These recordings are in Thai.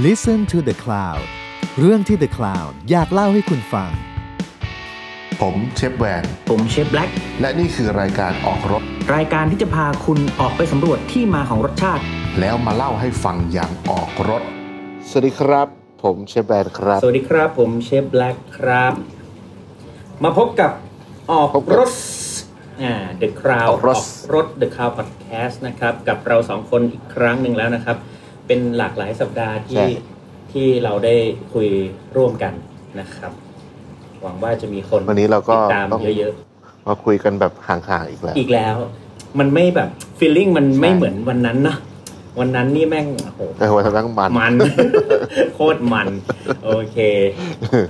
Listen to the Cloud เรื่องที่ The Cloud อยากเล่าให้คุณฟัง ผมเชฟแวน ผมเชฟแบล็กและนี่คือรายการออกรถ รายการที่จะพาคุณออกไปสำรวจที่มาของรสชาติ แล้วมาเล่าให้ฟังอย่างออกรถ สวัสดีครับ ผมเชฟแวนครับ สวัสดีครับ ผมเชฟแบล็กครับ มาพบกับออกพบกับรถอ่า The Crowd ออกรถรถ The Crowd Podcast นะครับ กับเราสองคนอีกครั้งหนึ่งแล้วนะครับ เป็นหลากหลายสัปดาห์ที่ที่เราได้คุยร่วมกันนะครับ หวังว่าจะมีคนวันนี้เราก็ติดตามต้องเยอะมาคุยกันแบบห่างๆอีกแล้วๆอีกแล้ว มันไม่แบบฟีลลิ่งมันไม่ใช่เหมือนวันนั้นนะวันนั้นนี่แม่งโอ้โหแต่หัวทางมันมัน โคตรมัน โอเค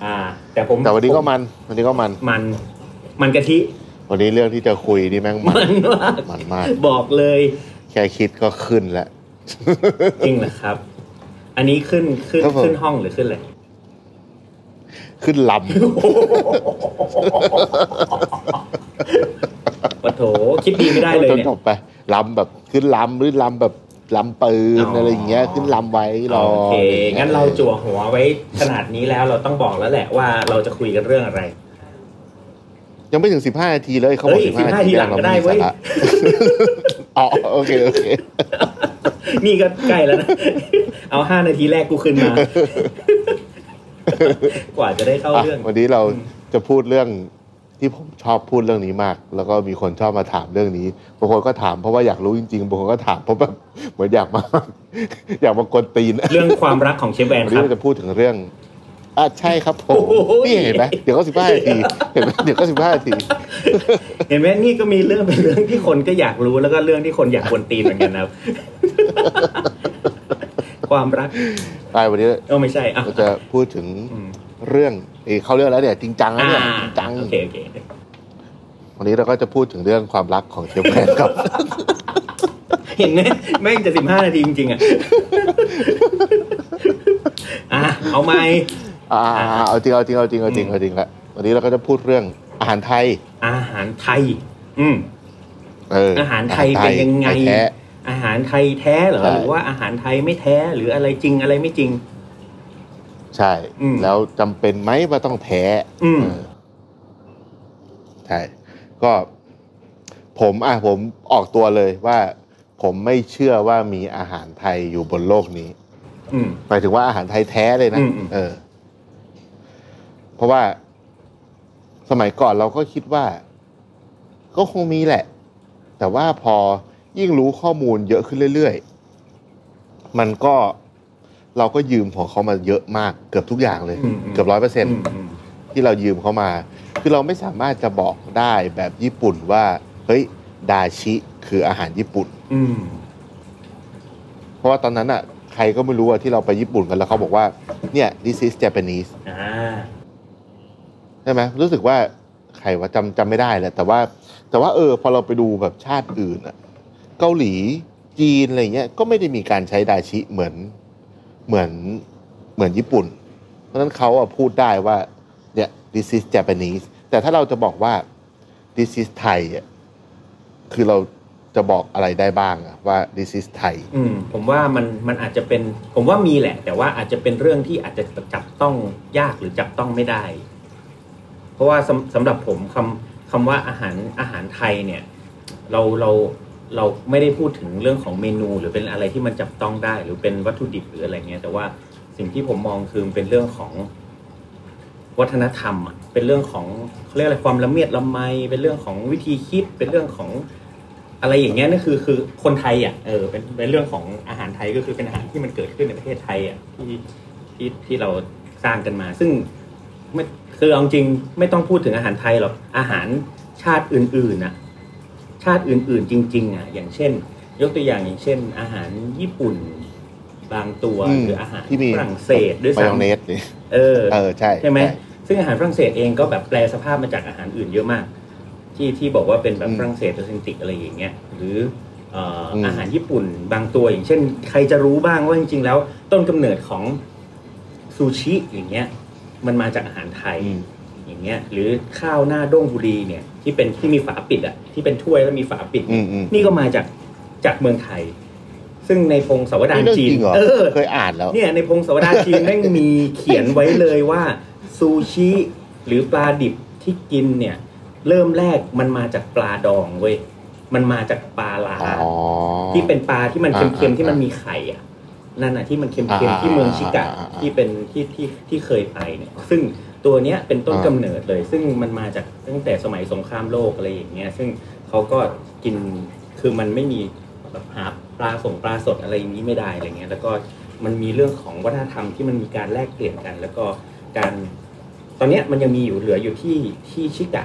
อ่า แต่ผมแต่วันนี้ก็มัน วันนี้ก็มันมัน มันกะทิ วันนี้เรื่องที่จะคุยนี่แม่งมันมันมากมันมาก บอกเลย แค่คิดก็ขึ้นแล้ว จริงเหรอครับ อันนี้ขึ้นขึ้นครับผม ขึ้นห้องหรือขึ้นอะไรขึ้นลปะโถคิดดีไม่ได้ำเลยจนเนี่ย จบไปลำแบบขึ้นลำหรือลำแบบลำปืนอ๋ออ อะไรอย่างเงี้ย ขึ้นลำไว้รอโอเคอะไรอย่ยงั้นเราจั่วหัวไว้ขนาดนี้แล้วเราต้องบอกแล้วแหละว่าเราจะคุยกันเรื่องอะไร ยังไม่ถึงสิบห้านาทีเลยเขาบอกเฮ้ยสิบห้า15นาทีทีหลังก็ได้เว้ยรามีสาระอ๋อโอเคโอเค นี่ก็ใกล้แล้วนะ เอาห้านาทีแรกกูขึ้นมา กว่าจะได้เข้าอะเรื่อง วันนี้เราจะพูดเรื่องที่ผมชอบพูดเรื่องนี้มาก แล้วก็มีคนชอบมาถามเรื่องนี้บางคนก็ถามเพราะว่าอยากรู้จริงๆบางคนก็ถามเพราะแบบเหมือนอยากมา อยากมากวนตีน เรื่องความรักของเชฟแวนวันคนี้รับเราจะพูดถึงเรื่อง อะใช่ครับผมโอ้ยนี่เห็นไหมเดี๋ยวก็สิบห้านาทีเห็นไหมเดี๋ยวก็สิบห้านาที เห็นไหมนี่ก็มีเรื่องเป็นเรื่องที่คนก็อยากรู้แล้วก็เรื่องที่คนอยากควนตีนเหมือนกันนะครับ ความรักไปวันนี้เออไม่ใช่อะเราจะพูดถึงอืมเรื่องเอ้ยเขาเรื่องแล้วเนี่ยจริงจังแล้วอ่าเนี่ยจริงจังโอเคโอเควันนี้เราก็จะพูดถึงเรื่องความรักของเชฟแมนครับ เห็นไหมแม่งจะสิบห้านาทีจริงๆอะอะเอาไหม อ่าเอาจริงเอาจริงเอาจริงเอาจริงอืมเอาจริงละวันนี้เราก็จะพูดเรื่องอาหารไทย อาหารไทย อืมเอออาหารไทยเป็นยังไง อาหารแท้อาหารไทยแท้เหรอใช่หรือว่าอาหารไทยไม่แท้หรืออะไรจริงอะไรไม่จริง ใช่อืมแล้วจำเป็นไหมว่าต้องแท้ อืมเออใช่ก็ผมอะผมออกตัวเลยว่า ผมไม่เชื่อว่ามีอาหารไทยอยู่บนโลกนี้ อืมหมายถึงว่าอาหารไทยแท้เลยนะอืมอืมเออเพ ราะว่าสมัยก่อนเราก็คิดว่า ก็คงมีแหละ แต่ว่าพอยิ่งรู้ข้อมูลเยอะขึ้นเรื่อยๆ มันก็เราก็ยืมของเขามาเยอะมากเกือบทุกอย่างเลยอืมอืมเกือบร้อยเปอร์เซ็นอืมอืมที่เรายืมเขามา คือเราไม่สามารถจะบอกได้แบบญี่ปุ่นว่า เฮ้ย ดาชิคืออาหารญี่ปุ่นอืมเพราะว่าตอนนั้นอะ ใครก็ไม่รู้อะที่เราไปญี่ปุ่นกันแล้วเขาบอกว่า เนี่ย this is Japanese อ่า ใช่ไหมรู้สึกว่าใครว่าจำจำไม่ได้แหละแต่ว่า แต่ว่าเออพอเราไปดูแบบชาติอื่นอะเกาหลีจีนอะไรเงี้ยก็ไม่ได้มีการใช้ดาชิเหมือนเหมือนเหมือนญี่ปุ่น เพราะฉะนั้นเขาอะพูดได้ว่าเนี่ย this is Japanese แต่ถ้าเราจะบอกว่า this is Thai อะคือเราจะบอกอะไรได้บ้างอะว่า this is Thai อืมผมว่ามันมันอาจจะเป็นผมว่ามีแหละ แต่ว่าอาจจะเป็นเรื่องที่อาจจะจับต้องยากหรือจับต้องไม่ได้ เพราะว่าสำสำหรับผมคำคำว่าอาหารอาหารไทยเนี่ยเราเราเราไม่ได้พูดถึงเรื่องของเมนู หรือเป็นอะไรที่มันจับต้องได้ หรือเป็นวัตถุดิบหรืออะไรเงี้ยแต่ว่าสิ่งที่ผมมองคือเป็นเรื่องของวัฒนธรรมเป็นเรื่องของเขาเรียกอะไรความละเมียดละไมเป็นเรื่องของวิธีคิดเป็นเรื่องของอะไรอย่างเงี้ยนั่นคือคือคนไทยอะเออเป็นเป็นเรื่องของอาหารไทยก็คือเป็นอาหารที่มันเกิดขึ้นในประเทศไทยอะที่ที่ที่เราสร้างกันมา ซึ่ง ไม่คือเอาจริงไม่ต้องพูดถึงอาหารไทยหรอกอาหารชาติอื่นๆน่ะชาติอื่น ๆ จริง ๆอะอย่างเช่น ยกตัวอย่างอย่างเช่น อาหารญี่ปุ่นบางตัวอืมหรืออาหารที่มีฝรั่งเศสด้วยมายองเนซ้ำสนี่เออเออใช่ใช่ไหมใช่ซึ่งอาหารฝรั่งเศสเองก็แบบแปลสภาพมาจากอาหารอื่นเยอะมาก ที่ที่บอกว่าเป็นแบบอืมฝรั่งเศสออเซนติกอะไรอย่างเงี้ยหรือเอ่ออมอาหารญี่ปุ่นบางตัวอย่างเช่น ใครจะรู้บ้างว่าจริงๆแล้ว ต้นกำเนิดของซูชิอย่างเงี้ย มันมาจากอาหารไทยอืมอย่างเงี้ย หรือข้าวหน้าด้งบุรีเนี่ย ที่เป็นที่มีฝาปิดอะที่เป็นถ้วยแล้วมีฝาปิด อืมอืม นี่ก็มาจากจากเมืองไทย ซึ่งในพงศาวดารนี่เรื่องจีนจริงเหรอเออ เคยอ่านแล้ว เนี่ยในพงศาวดารจีนแม่งมีเขียนไว้เลยว่า ซูชิหรือปลาดิบที่กินเนี่ย เริ่มแรกมันมาจากปลาดองเว้ยมันมาจากปลาลาอ๋อ ที่เป็นปลาที่มันอ่าเค็มๆที่มันอ่ามีมีไข่อะ นั่นน่ะที่มันเค็มอ่าๆที่เมืองชิกะอ่าอ่าอ่าที่เป็นที่ที่ที่เคยไปเนี่ยซึ่งตัวเนี้ยเป็นต้นอ่ากำเนิดเลย ซึ่งมันมาจากตั้งแต่สมัยสงครามโลกอะไรอย่างเงี้ยซึ่งเขาก็กินคือมันไม่มีแบบหาปลาส่งปลาสดอะไรอย่างนี้ไม่ได้อะไรเงี้ยแล้วก็มันมีเรื่องของวัฒนธรรมที่มันมีการแลกเปลี่ยนกัน แล้วก็การตอนเนี้ยมันยังมีอยู่เหลืออยู่ที่ที่ชิกะ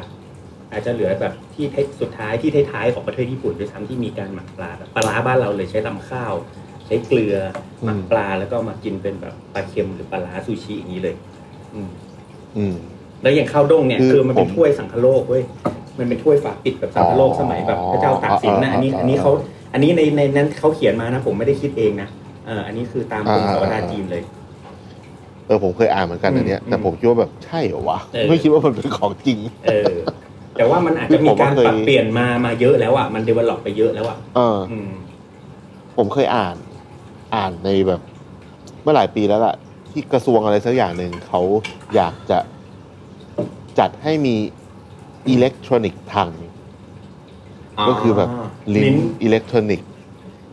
อาจจะเหลือแบบที่ท้ายสุดท้ายที่ท้ายๆของประเทศญี่ปุ่นด้วยซ้ำที่มีการหมักปลาแบบปลาร้าบ้านเราเลยใช้ลำข้าว ใช้เกลือหมักปลาแล้วก็มากินเป็นแบบปลาเค็มหรือปลาร้าซูชิอย่างนี้เลย อืม อืม แล้วอย่างข้าวด้งเนี่ย คือคือมันเป็นผมถ้วยสังคโลกเว้ยมันเป็นถ้วยฝาปิดแบบสังคโลกสมัยแบบพระเจ้าตากสินนะอันนี้ อันนี้เขาอันนี้ในในนั้นเขาเขียนมานะผมไม่ได้คิดเองนะเอออันนี้คือตามกรมสาวดารจีนเลยเออผมเคยอ่านเหมือนกันอันเนี้ยอืมแต่ผมคิดว่าแบบใช่เหรอวะเออไม่คิดว่ามันเป็นของจริง เออ แต่ว่ามันอาจจะมีการผมก็เคยปรับเปลี่ยนมามาเยอะแล้วอะมันเดเวลลอปไปเยอะแล้วอะเอออืมผมเคยอ่าน อ่านในแบบเมื่อหลายปีแล้วล่ะ ที่กระทรวงอะไรสักอย่างหนึ่งเขาอยากจะจัดให้มีอิเล็กทรอนิกส์ทังก็คือแบบลิ้ลิ้นนอิเล็กทรอนิกส์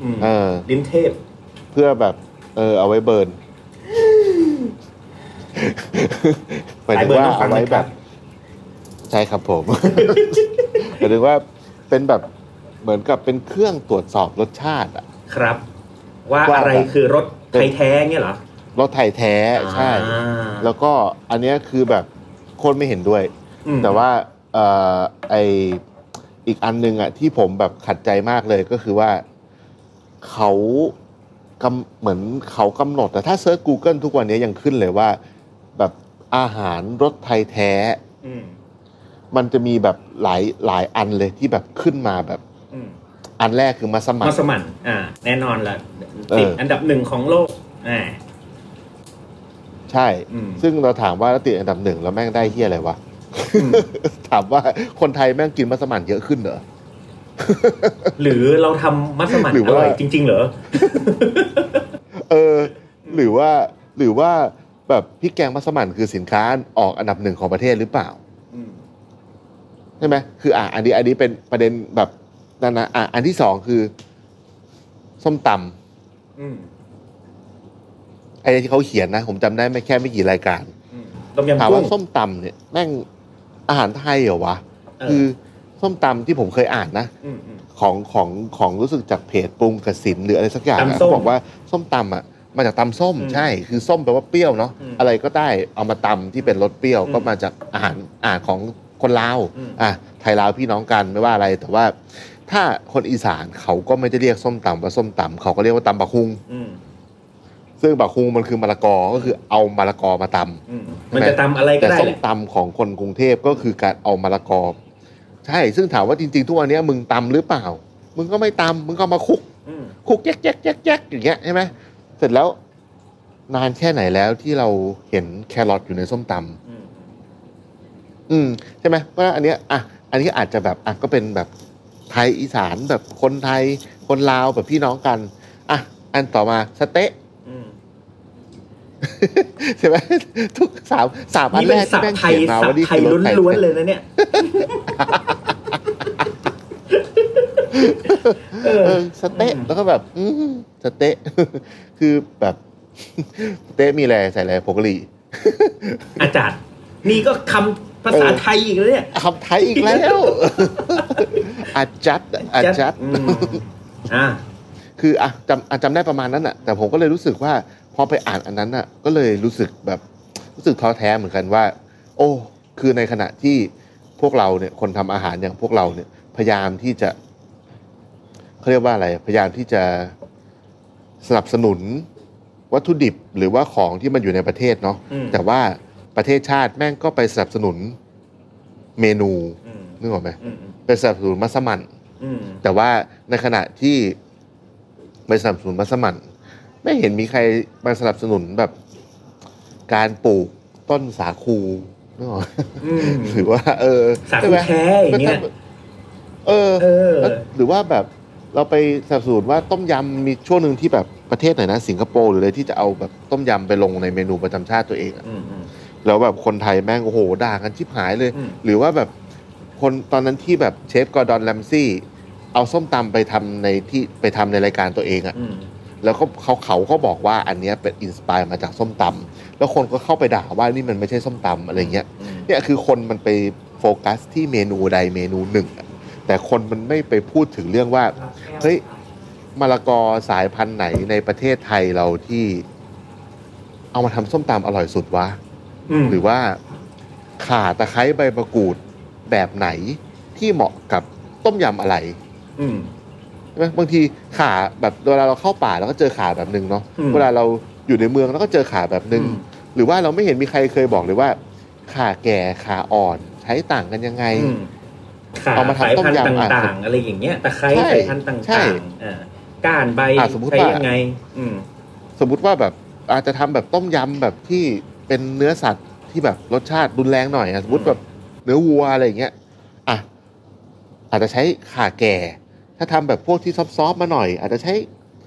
อืมเออลิ้นเทพ เพื่อแบบ เออ เอาไว้เบิร์นหมายถึงว่าสายเบิร์นต้องฟัเอางไว้นะคแบรับบ ใช่ครับผมหมายถึงว่าเป็นแบบเหมือนกับเป็นเครื่องตรวจสอบรสชาติอะครับ ว่าว่าอะไรคือรสไทยแท้เงี้ยเหรอรสไทยแท้ใช่ อ่าแล้วก็อันเนี้ยคือแบบคนไม่เห็นด้วย อืมแต่ว่าเอ่อไอ้อีกอันหนึ่งอะที่ผมแบบขัดใจมากเลยก็คือว่าเขากำเหมือนเขากำหนดแต่ถ้า search Google ทุกวันนี้ยังขึ้นเลยว่า แบบอาหารรสไทยแท้ อืมมันจะมีแบบหลายหลายอันเลยที่แบบขึ้นมาแบบ อืมอันแรกคือมัสมั่นมัสมั่นอ่า แน่นอนละเออติดอันดับหนึ่งของโลกอ่าใช่อืมซึ่งเราถามว่าแล้วติดอันดับหนึ่งแล้วแม่งได้เฮียอะไรวะอืมถามว่าคนไทยแม่งกินมัสมั่นเยอะขึ้นเหรอหรือเราทำมัสมั่นหรืออว่าร่อยจริง ๆ เหรอเออ หรือว่าหรือว่าแบบพริกแกงมัสมั่นคือสินค้าออกอันดับหนึ่งของประเทศหรือเปล่าอืมใช่ไหมคืออะอันนี้อันนี้เป็นประเด็นแบบ นั่นนะอะอันที่สองคือ ส้มตอืมำไอ้ที่เขาเขียนนะ ผมจำได้ไม่แค่ไม่กี่รายการอืมต้มยำถามกุ้ว่างส้มตำเนี่ยแม่งอาหารไทยเหรอวะเออคือส้มตำที่ผมเคยอ่านนะ อืมอืม ของของของรู้สึกจากเพจปรุงกสินหรืออะไรสักอย่างอะตำส้มเขาบอกว่าส้มตำอะมาจากตำส้มอืมใช่ คือส้มแปลว่าเปรี้ยวเนาะอืมอะไรก็ได้เอามาตำที่เป็นรสเปรี้ยวอืมก็มาจากอาหารอาหารของคนลาวอืม อะไทยลาวพี่น้องกันไม่ว่าอะไร แต่ว่า ถ้าคนอีสานเขาก็ไม่ได้เรียกส้มตำว่าส้มตำเขาก็เรียกว่าตำบักคุง อืมซึ่งบักคุงมันคือมะละกอก็คือเอามะละกอมาตำ อืมมันจะทำอะไรก็แต่ได้ส้แหมละตำของคนกรุงเทพก็คือการเอามะละกอใช่ ซึ่งถามว่าจริงๆ ทุกวันนี้มึงตำหรือเปล่า มึงก็ไม่ตำมึงก็เอามาคลุก อืมคลุกแยกแยกแยกแยกอย่างเงี้ยใช่ไหมเสร็จแล้วนานแค่ไหนแล้วที่เราเห็นแครอทอยู่ในส้มตำอืมอืมใช่ไหมเพราะฉะนั้นอันเนี้ยอะอันนี้อาจจะแบบอะก็เป็นแบบ ไทยอีสานแบบคนไทยคนลาวแบบพี่น้องกัน อะ อันต่อมาสเต๊ะอืมใช่ไหมทุกสามสามอันนี่แรเป็นกสัที่บแม่งไทยเขียนมาสับว่านี่ไทคืยอรถไทยล้วนๆแท้เลยนะเนี่ยเอเอออสเต๊ะอืมแล้วก็แบบอืมสเต๊ะคือแบบสเต๊ะมีอะไรใส่อะไรผงกะหรี่อาจารย์ นี่ก็คำภาษาเออไทยอีกแล้วเนี่ยคำไทยอีกแล้วอาจัดอาจัดอืมอ่าคืออะจำอะจำได้ประมาณนั้นอะ แต่ผมก็เลยรู้สึกว่าพอไปอ่านอันนั้นอะ ก็เลยรู้สึกแบบรู้สึกท้อแท้เหมือนกันว่า โอ้คือในขณะที่พวกเราเนี่ยคนทำอาหารอย่างพวกเราเนี่ย พยายามที่จะเขาเรียกว่าอะไร พยายามที่จะสนับสนุนวัตถุดิบหรือว่าของที่มันอยู่ในประเทศเนาะอืมแต่ว่า ประเทศชาติแม่งก็ไปสนับสนุนเมนูอืมนึกออกไหมอืมไปสนับสนุนมัสมั่นอืมแต่ว่าในขณะที่ไปสนับสนุนมัสมั่นไม่เห็นมีใครมาสนับสนุนแบบ การปลูกต้นสาคูนึกออกไหมอืมหรือว่า เออใช่ไหม สาคูแท้อย่างเงี้ยเออเออแล้วหรือว่าแบบเราไปสนับสนุนว่าต้มยำมีช่วงหนึ่งที่แบบประเทศไหนนะสิงคโปร์หรืออะไรที่จะเอาแบบต้มยำไปลงในเมนูประจำชาติตัวเองอะอืมอืม แล้วแบบคนไทยแม่งโอ้โหด่ากันชิบหายเลยอืมหรือว่าแบบคนตอนนั้นที่แบบเชฟกอร์ดอนแรมซีย์เอาส้มตำไปทำในที่ไปทำในรายการตัวเองอะอืมแล้วก็เขาเขาก็บอกว่าอันเนี้ยเป็นอินสปายมาจากส้มตำแล้วคนก็เข้าไปด่าว่านี่มันไม่ใช่ส้มตำอะไรเงี้ยอืมเนี่ยคือคนมันไปโฟกัสที่เมนูใดเมนูหนึ่งอะแต่คนมันไม่ไปพูดถึงเรื่องว่าเฮ้ยมะละกอสายพันธุ์ไหนในประเทศไทยเราที่ เอามาทำส้มตำอร่อยสุดวะอืม หรือว่าข่าตะไคร้ใบมะกรูดแบบไหนที่เหมาะกับต้มยำอะไรอืมใช่ไหมบางทีข่าแบบเวลาเราเข้าป่าเราก็เจอข่าแบบหนึ่งเนาะอืมเวลาเราอยู่ในเมืองเราก็เจอข่าแบบหนึ่งอืมหรือว่าเราไม่เห็นมีใครเคยบอกเลยว่าข่าแก่ข่าอ่อนใช้ต่างกันยังไงอืมขาเอามาทำสายต้มพันธุ์ยำอะต่างๆอะไรอย่างเงี้ยตะไคร้ใช่สายพันธุ์ตใช่่างๆอ่าก้านใบอะสมมุติใช้ว่ายังไงอืมสมมุติว่าแบบอาจจะทำแบบต้มยำแบบที่ เป็นเนื้อสัตว์ที่แบบรสชาติรุนแรงหน่อยอะสมมติแบบเนื้อวัวอะไรอย่างเงี้ยอะอาจจะใช้ข่าแก่ ถ้าทำแบบพวกที่ซอฟๆมาหน่อย อาจจะใช้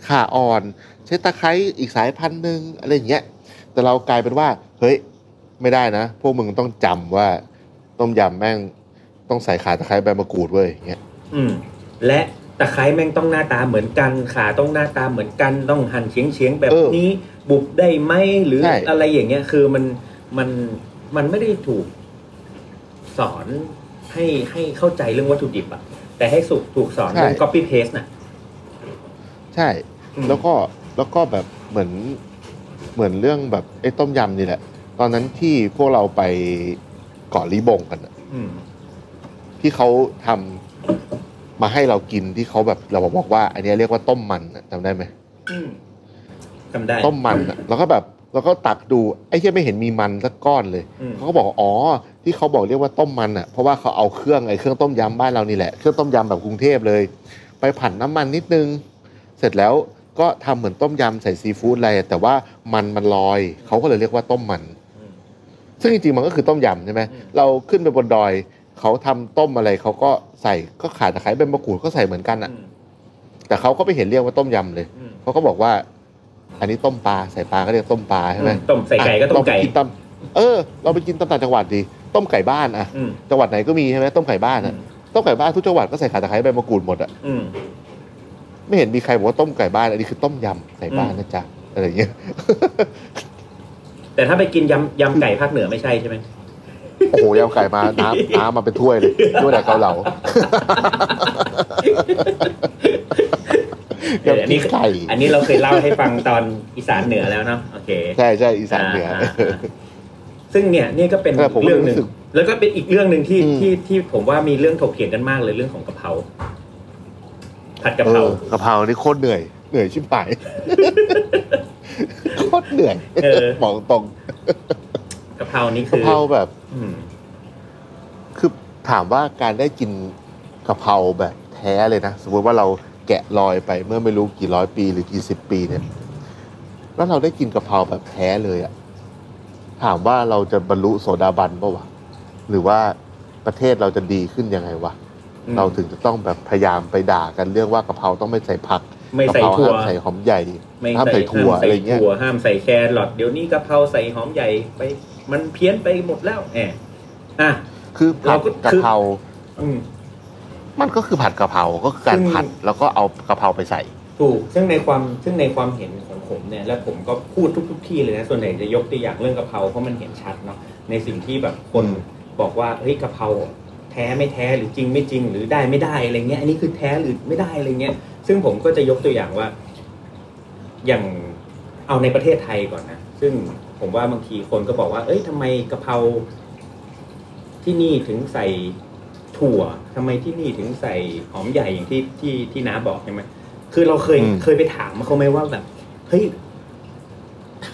ข่าอ่อน ใช้ตะไคร้อีกสายพันธุ์หนึ่งอะไรอย่างเงี้ยแต่เรากลายเป็นว่าเฮ้ยไม่ได้นะ พวกมึงต้องจำว่าต้มยำแม่งต้องใส่ขาตะไคร้ใบมะกรูดเว้ยอย่างเงี้ย อืม และ ตะไคร้แม่งต้องหน้าตาเหมือนกันขาต้องหน้าตาเหมือนกันต้องหั่นเฉียงเฉียงๆแบบเออนี้บุบได้ไหมหรือใช่ อะไรอย่างเงี้ยคือมันมันมันไม่ได้ถูกสอนให้ให้เข้าใจเรื่องวัตถุดิบอะแต่ให้สุกถูกสอนเรื่อง copy paste น่ะใช่ อืม แล้วก็แล้วก็แบบเหมือนเหมือนเรื่องแบบไอ้ต้มยำนี่แหละ ตอนนั้นที่พวกเราไปเกาะลิบงกันอะอืมที่เขาทำ มาให้เรากินที่เขาแบบเราบอกว่า อันเนี้ยเรียกว่าต้มมันอะจำได้ไหมอืมจำได้ต้มมันอะแล้วก็แบบแล้วก็ตักดูไอ้ที่ไม่เห็นมีมันสักก้อนเลยอืมเขาก็บอกว่าอ๋อ ที่เขาบอกเรียกว่าต้มมันอะเพราะว่าเขาเอาเครื่องไอ้เครื่องต้มยำบ้านเรานี่แหละเครื่องต้มยำแบบกรุงเทพเลย ไปผันน้ำมันนิดนึง เสร็จแล้วก็ทำเหมือนต้มยำใส่ซีฟู้ดอะไรอะแต่ว่ามันมันลอยเขาก็เลยเรียกว่าต้มมันอืมซึ่งจริงๆมันก็คือต้มยำใช่ไหมอืมเราขึ้นไปบนดอย เขาทำต้มอะไรเขาก็ใส่ก็ขาดตะไคร้ใบมะกรูดก็ใส่เหมือนกันอะอืมแต่เขาก็ไม่เห็นเรียกว่าต้มยำเลยอืมเขาก็บอกว่า อันนี้ต้มปลาใส่ปลาก็เรียกต้มปลาใช่ไหมต้มใส่ไก่ก็ต้มไก่อะเราปกินตำเออ เราไปกินตำต่างจังหวัดดี ต้มไก่บ้านอะอืมจังหวัดไหนก็มีใช่ไหมต้มไก่บ้านอือะมต้มไก่บ้านทุกจังหวัดก็ใส่ขาตะไคร้ใบมะกรูดหมดอะอืมไม่เห็นมีใครบอกว่าต้มไก่บ้าน อันนี้คือต้มยำไก่บ้านอืมนะจ๊ะอะไรอย่างเงี้ยแต่ถ้าไปกินยำยำไก่ภาคเหนือไม่ใช่ใช่ไหม โอ้โหยำไก่มาน้ำน้ำมาเป็นถ้วยเลยถ้วยแต่เกาเหลาเอออันนี้ยำไก่อันนี้เราเคยเล่าให้ฟังตอนอีสานเหนือแล้วเนาะโอเค ใช่ใช่อีสานเหนือาาซึ่งเนี่ยนี่ก็เป็นแต่ผมก็เรื่องหนึ่งรู้สึกแล้วก็เป็นอีกเรื่องหนึ่งที่อืมที่ที่ผมว่ามีเรื่องถกเถียงกันมากเลยเรื่องของกะเพราผัดกะเอเพราอกะเพรานี่โคตรเหนื่อยเหนื่อยชิบหายโคตรเหนื่อยเออบอกตรงกะเพรานี่กะคือเพราแบบอืม คือถามว่าการได้กินกะเพราแบบแท้เลยนะ สมมติว่าเราแกะรอยไปเมื่อไม่รู้กี่ร้อยปีหรือกี่สิบปีเนี่ย แล้วเราได้กินกะเพราแบบแท้เลยอะถามว่าเราจะบรรลุโสดาบันปะวะหรือว่าประเทศเราจะดีขึ้นยังไงวะอืมเราถึงจะต้องแบบพยายามไปด่ากันเรื่องว่ากะเพราต้องไม่ใส่ผักไม่กะใส่เพราถั่วห้ามใส่หอมใหญ่ไม่ห้ามใส่ถั่วห้ามอะไรใส่เงี้ยถั่วห้ามใส่แครอทเดี๋ยวนี้กะเพราใส่หอมใหญ่ไป มันเพี้ยนไปหมดแล้วแอบอะคือผัเราดก็กะเพราอืมมันก็คือผัดกะเพราก็คือการซึ่งผัดแล้วก็เอากะเพราไปใส่ถูกซึ่งในความซึ่งในความเห็นของผมเนี่ย และผมก็พูดทุกๆที่เลยนะส่วนใหญ่จะยกตัวอย่างเรื่องกะเพราเพราะมันเห็นชัดเนาะในสิ่งที่แบบคนอืมบอกว่าเฮ้ยกะเพราแท้ไม่แท้หรือจริงไม่จริงหรือได้ไม่ได้อะไรเงี้ยอันนี้คือแท้หรือไม่ได้อะไรเงี้ย ซึ่งผมก็จะยกตัวอย่างว่า อย่างเอาในประเทศไทยก่อนนะซึ่ง ผมว่าบางทีคนก็บอกว่า เอ้ยทำไมกะเพราที่นี่ถึงใส่ถั่วทำไมที่นี่ถึงใส่หอมใหญ่อย่างที่ที่ที่น้าบอกใช่ไหมคือเราเคยอืม เคยไปถามเขาไหมว่าแบบเฮ้ย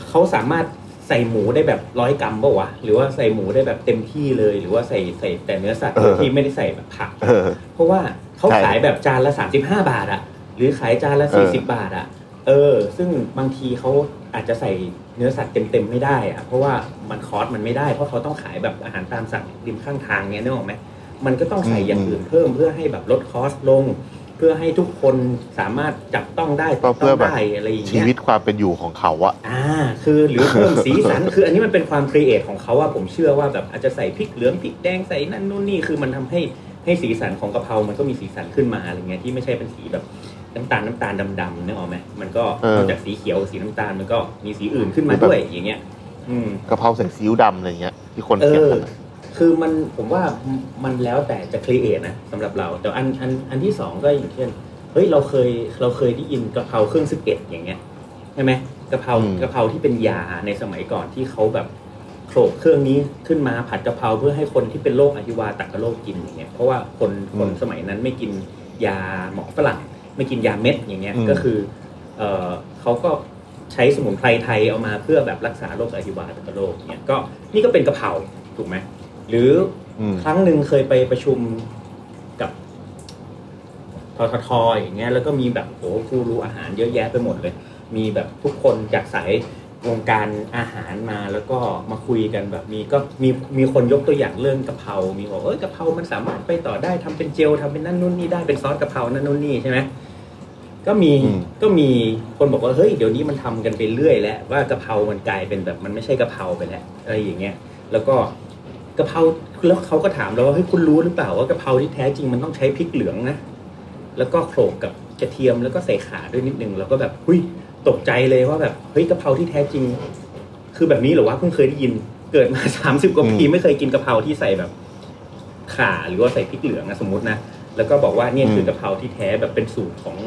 เขาสามารถใส่หมูได้แบบร้อยกรัมป่าวะหรือว่าใส่หมูได้แบบเต็มที่เลย หรือว่าใส่ใส่แต่เนื้อสัตว์โดยที่ไม่ได้ใส่แบบผัก เออ เพราะว่าเขาใช่ขายแบบจานละสามสิบห้าบาทอะหรือขายจานละสี่สิบบาท เอออะเออ ซึ่งบางทีเขาอาจจะใส่ เนื้อสัตว์เต็มๆไม่ได้อะเพราะว่ามัน cost มันไม่ได้เพราะเขาต้องขายแบบอาหารตามสั่งริมข้างทางเนี้ยนึกออกไหมมันก็ต้องใส่อย่างอื่นเพิ่มเพื่อให้แบบลด cost ลง เพื่อให้ทุกคนสามารถจับต้องได้ก็จับต้องได้ เพื่อองแบบอะไรอย่างชีเงี้ยวิตความเป็นอยู่ของเขาอะอ่า คือหรือเพิ่มสีสันคืออันนี้มันเป็นความ create ของเขาว่าผมเชื่อว่าแบบอาจจะใส่พริกเหลืองพริกแดงใส่นั่นนู่นนี่คือมันทำให้ให้สีสันของกะเพรามันก็มีสีสันขึ้นมาอะไรเงี้ยที่ไม่ใช่เป็นสีแบบ น้ำตาลน้ำตาลดำๆนึกออกไหมมันก็เออนอกจากสีเขียวสีน้ำตาลมันก็มีสีอื่นขึ้นมาด้วยอย่างเงี้ย อืมกะเพราใส่ซีอิ๊วดำอะไรเงี้ย ที่คนเขียนกันอะ เออคือมันผมว่ามันแล้วแต่จะ create นะสำหรับเรา แต่อันอันอันที่สองก็อย่างเช่นเฮ้ยเราเคยเราเคยได้ยินกะเพราเครื่องสเก็ตอย่างเงี้ยใช่ไหมกะเพรากะเพราที่เป็นยาในสมัยก่อนที่เขาแบบโขลกเครื่องนี้ขึ้นมาผัดกะเพราเพื่อให้คนที่เป็นโรคอหิวาตักกะโรคกินอย่างเงี้ยเพราะว่าคนคนสมัยนั้นไม่กินยาหมอฝรั่ง ไม่กินยาเม็ดอย่างเงี้ย ก็คือเออเขาก็ใช้สมุนไพรไทยเอามาเพื่อแบบรักษาโรคอหิวาตกโรคเนี่ยก็นี่ก็เป็นกะเพราถูกไหมหรืออืมครั้งหนึ่งเคยไปประชุมกับทททอย่างเงี้ยแล้วก็มีแบบโอ้ผู้รู้อาหารเยอะแยะไปหมดเลย มีแบบทุกคนจากสายวงการอาหารมาแล้วก็มาคุยกันแบบมีก็มีมีคนยกตัวอย่างเรื่องกะเพรามีบอกเออกะเพรามันสามารถไปต่อได้ทำเป็นเจลทำเป็นนั่นนู่นนี่ได้เป็นซอสกะเพรานั่นนู่นนี่ใช่ไหม ก็มีอืมก็มีคนบอกว่าเฮ้ยเดี๋ยวนี้มันทำกันไปเรื่อยแล้วว่ากะเพรามันกลายเป็นแบบมันไม่ใช่กะเพราไปแล้วอะไรอย่างเงี้ยแล้วก็กะเพราแล้วเขาก็ถามเราว่าเฮ้ยคุณรู้หรือเปล่าว่ากะเพราที่แท้จริงมันต้องใช้พริกเหลืองนะแล้วก็โขลกกับกระเทียมแล้วก็ใส่ข่าด้วยนิดนึงแล้วก็แบบหุยตกใจเลยว่าแบบเฮ้ยกะเพราที่แท้จริง คือแบบนี้เหรอวะเพิ่งเคยได้ยินเกิดมาสามสิบกว่าปีอืมไม่เคยกินกะเพราที่ใส่แบบข่าหรือว่าใส่พริกเหลืองนะสมมตินะแล้วก็บอกว่าเนี่ยคือมกะเพราที่แท้แบบเป็นสูตรของ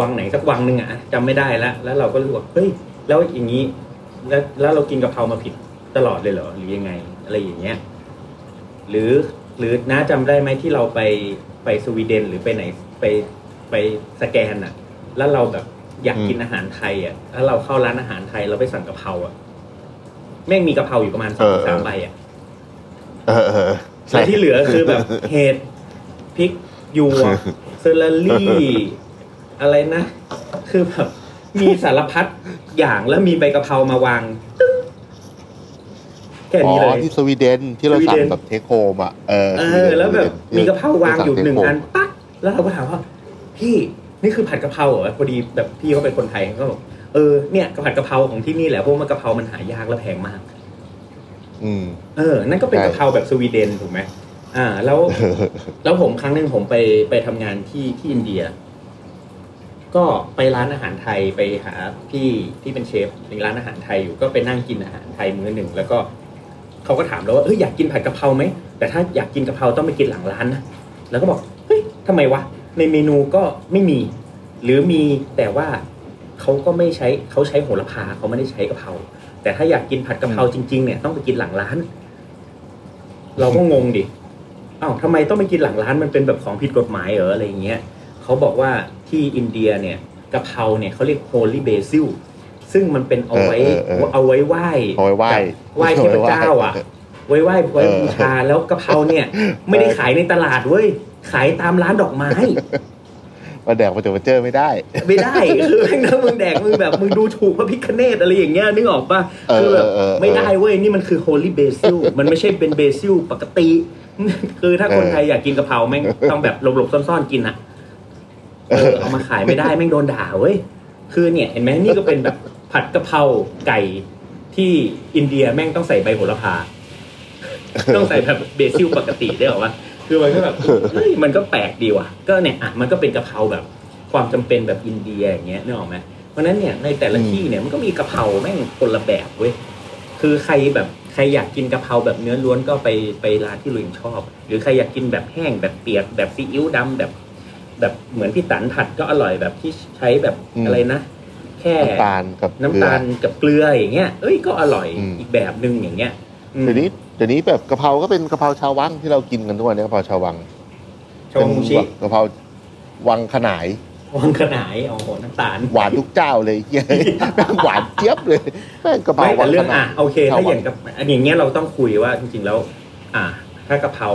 วังไหนสักวังหนึ่งอะจำไม่ได้แล้วแล้วเราก็รู้ว่าเฮ้ยแล้วอย่างนี้ แล้วแล้วเรากินกะเพรามาผิดตลอดเลยเหรอหรือยังไง อะไรอย่างเงี้ยหรือหรือน้าจำได้ไหมที่เราไปไปสวีเดนหรือไปไหนไปไปสแกนอะแล้วเราแบบอยากกินอาหารไทยอะแล้วเราเข้าร้านอาหารไทยเราไปสั่งกะเพราอะแม่งมีกะเพราอยู่ประมาณสองเออสามใบอะเออเออใช่แล้วที่เหลือคือแบบเห็ดพริกหยวกเซอร์ลารี่ อะไรนะ คือแบบมีสารพัดอย่างแล้วมีใบกะเพรามาวางตึ้งแค่อ๋นี้เลอย ที่สวีเดนที่เราสวีสั่งเดน แบบเทคโฮมอะเออเอสวีอดนแล้วแบบสวีเดมีกะเพราวางอยู่ที่หนึ่งสั่อันปั๊กแล้วเราก็ถามว่าพี่นี่คือผัดกะเพราเหรอพอดีแบบพี่เขาเป็นคนไทยเขาก็บอกเออเนี่ยผัดกะเพราของที่นี่แหละเพราะว่ากะเพรามันหายากและแพงมาก อืม เออ นั่นก็เป็นใช่ กะเพราแบบสวีเดนถูกไหมอ่า แล้ว แล้วผมครั้งหนึ่งผมไปไปทำงานที่ที่อินเดีย ก็ไปร้านอาหารไทยไปหาพี่ที่เป็นเชฟในร้านอาหารไทยอยู่ก็ไปนั่งกินอาหารไทยมื้อหนึ่ง แล้วก็เขาก็ถามเราว่าเฮ้ยอยากกินผัดกะเพราไหมแต่ถ้าอยากกินกะเพราต้องไปกินหลังร้านนะแล้วก็บอกเฮ้ยทำไมวะในเมนูก็ไม่มี หรือมีแต่ว่าเขาก็ไม่ใช้เขาใช้โหระพาเขาไม่ได้ใช้กะเพราแต่ถ้าอยากกินผัดกะเพราจริง ๆ เนี่ยต้องไปกินหลังร้าน เราก็งงดิอ้าวทำไมต้องไปกินหลังร้านมันเป็นแบบของผิดกฎหมายเหรออะไรอย่างเงี้ย เขาบอกว่าที่อินเดียเนี่ยกะเพราเนี่ยเขาเรียก holy basil ซึ่งมันเป็นเอาไว้เออเออเออเอาไว้ไหว้เอาไว้ไหว้แบบไหว้เทพเจ้าอะ ไว้ไหว้ไว้เออบูชาแล้วกะเพราเนี่ย ไม่ได้ขายในตลาดเว้ยขายตามร้านดอกไม้มาแดกมาเจอมาเจอไม่ได้ ไม่ได้คือแม่งถ้ามึงแดกมึงแบบมึงดูถูกพระพิคเนตอะไรอย่างเงี้ยนึกออกปะเออคือแบบเออเออไม่ได้เว้ยนี่มันคือ holy basil มันไม่ใช่เป็นเบซิลปกติ คือถ้าคนเออไทยอยากกินกะเพราแม่งต้องแบบหลบๆซ่อนๆกินอะ เออเอามาขายไม่ได้แม่งโดนด่าเว้ยคือเนี่ยเห็นไหมนี่ก็เป็นแบบผัดกะเพราไก่ที่อินเดียแม่งต้องใส่ใบโหระพาต้องใส่แบบเบซิลปกติได้หรอวะคือมันก็แบบเฮ้ยมันก็แปลกดีว่ะ ก็เนี่ยอะมันก็เป็นกะเพราแบบ ความจำเป็นแบบอินเดียอย่างเงี้ยนึกออกไหมเพราะนั้นเนี่ยในแต่ละที่เนี่ยมันก็มีกะเพราแม่งคนละแบบเว้ยคือใครแบบใครอยากกินกะเพราแบบเนื้อล้วนก็ไปไปร้านที่เราเองชอบ หรือใครอยากกินแบบแห้งแบบเปียกแบบซีอิ๊วดำแบบ แบบเหมือนพี่ตันผัดก็อร่อยแบบที่ใช้แบบอืมอะไรนะ แค่น้ำตาลกับน้ำตาลกับเกลืออย่างเงี้ยเอ้ยก็อร่อยอืมอีกแบบหนึ่งอย่างเงี้ยอืมเดี๋ยวนี้เดี๋ยวนี้แบบกะเพราก็เป็นกะเพราชาววังที่เรากินกันทุกวันนี้กะเพราชาววังชาวมูชิเป็นกะเพราวังขนายวังขนายโอ้โหน้ำตาลหวานทุกเจ้าเลยเฮ้ยแม่งหวานเจี๊ยบเลยแม่งกะเพราไม่แต่เรื่องวังขนอะยโอเคถ้าอย่างกับอันอย่างเงี้ยเราต้องคุยว่าจริงๆแล้ว อะถ้ากะเพรา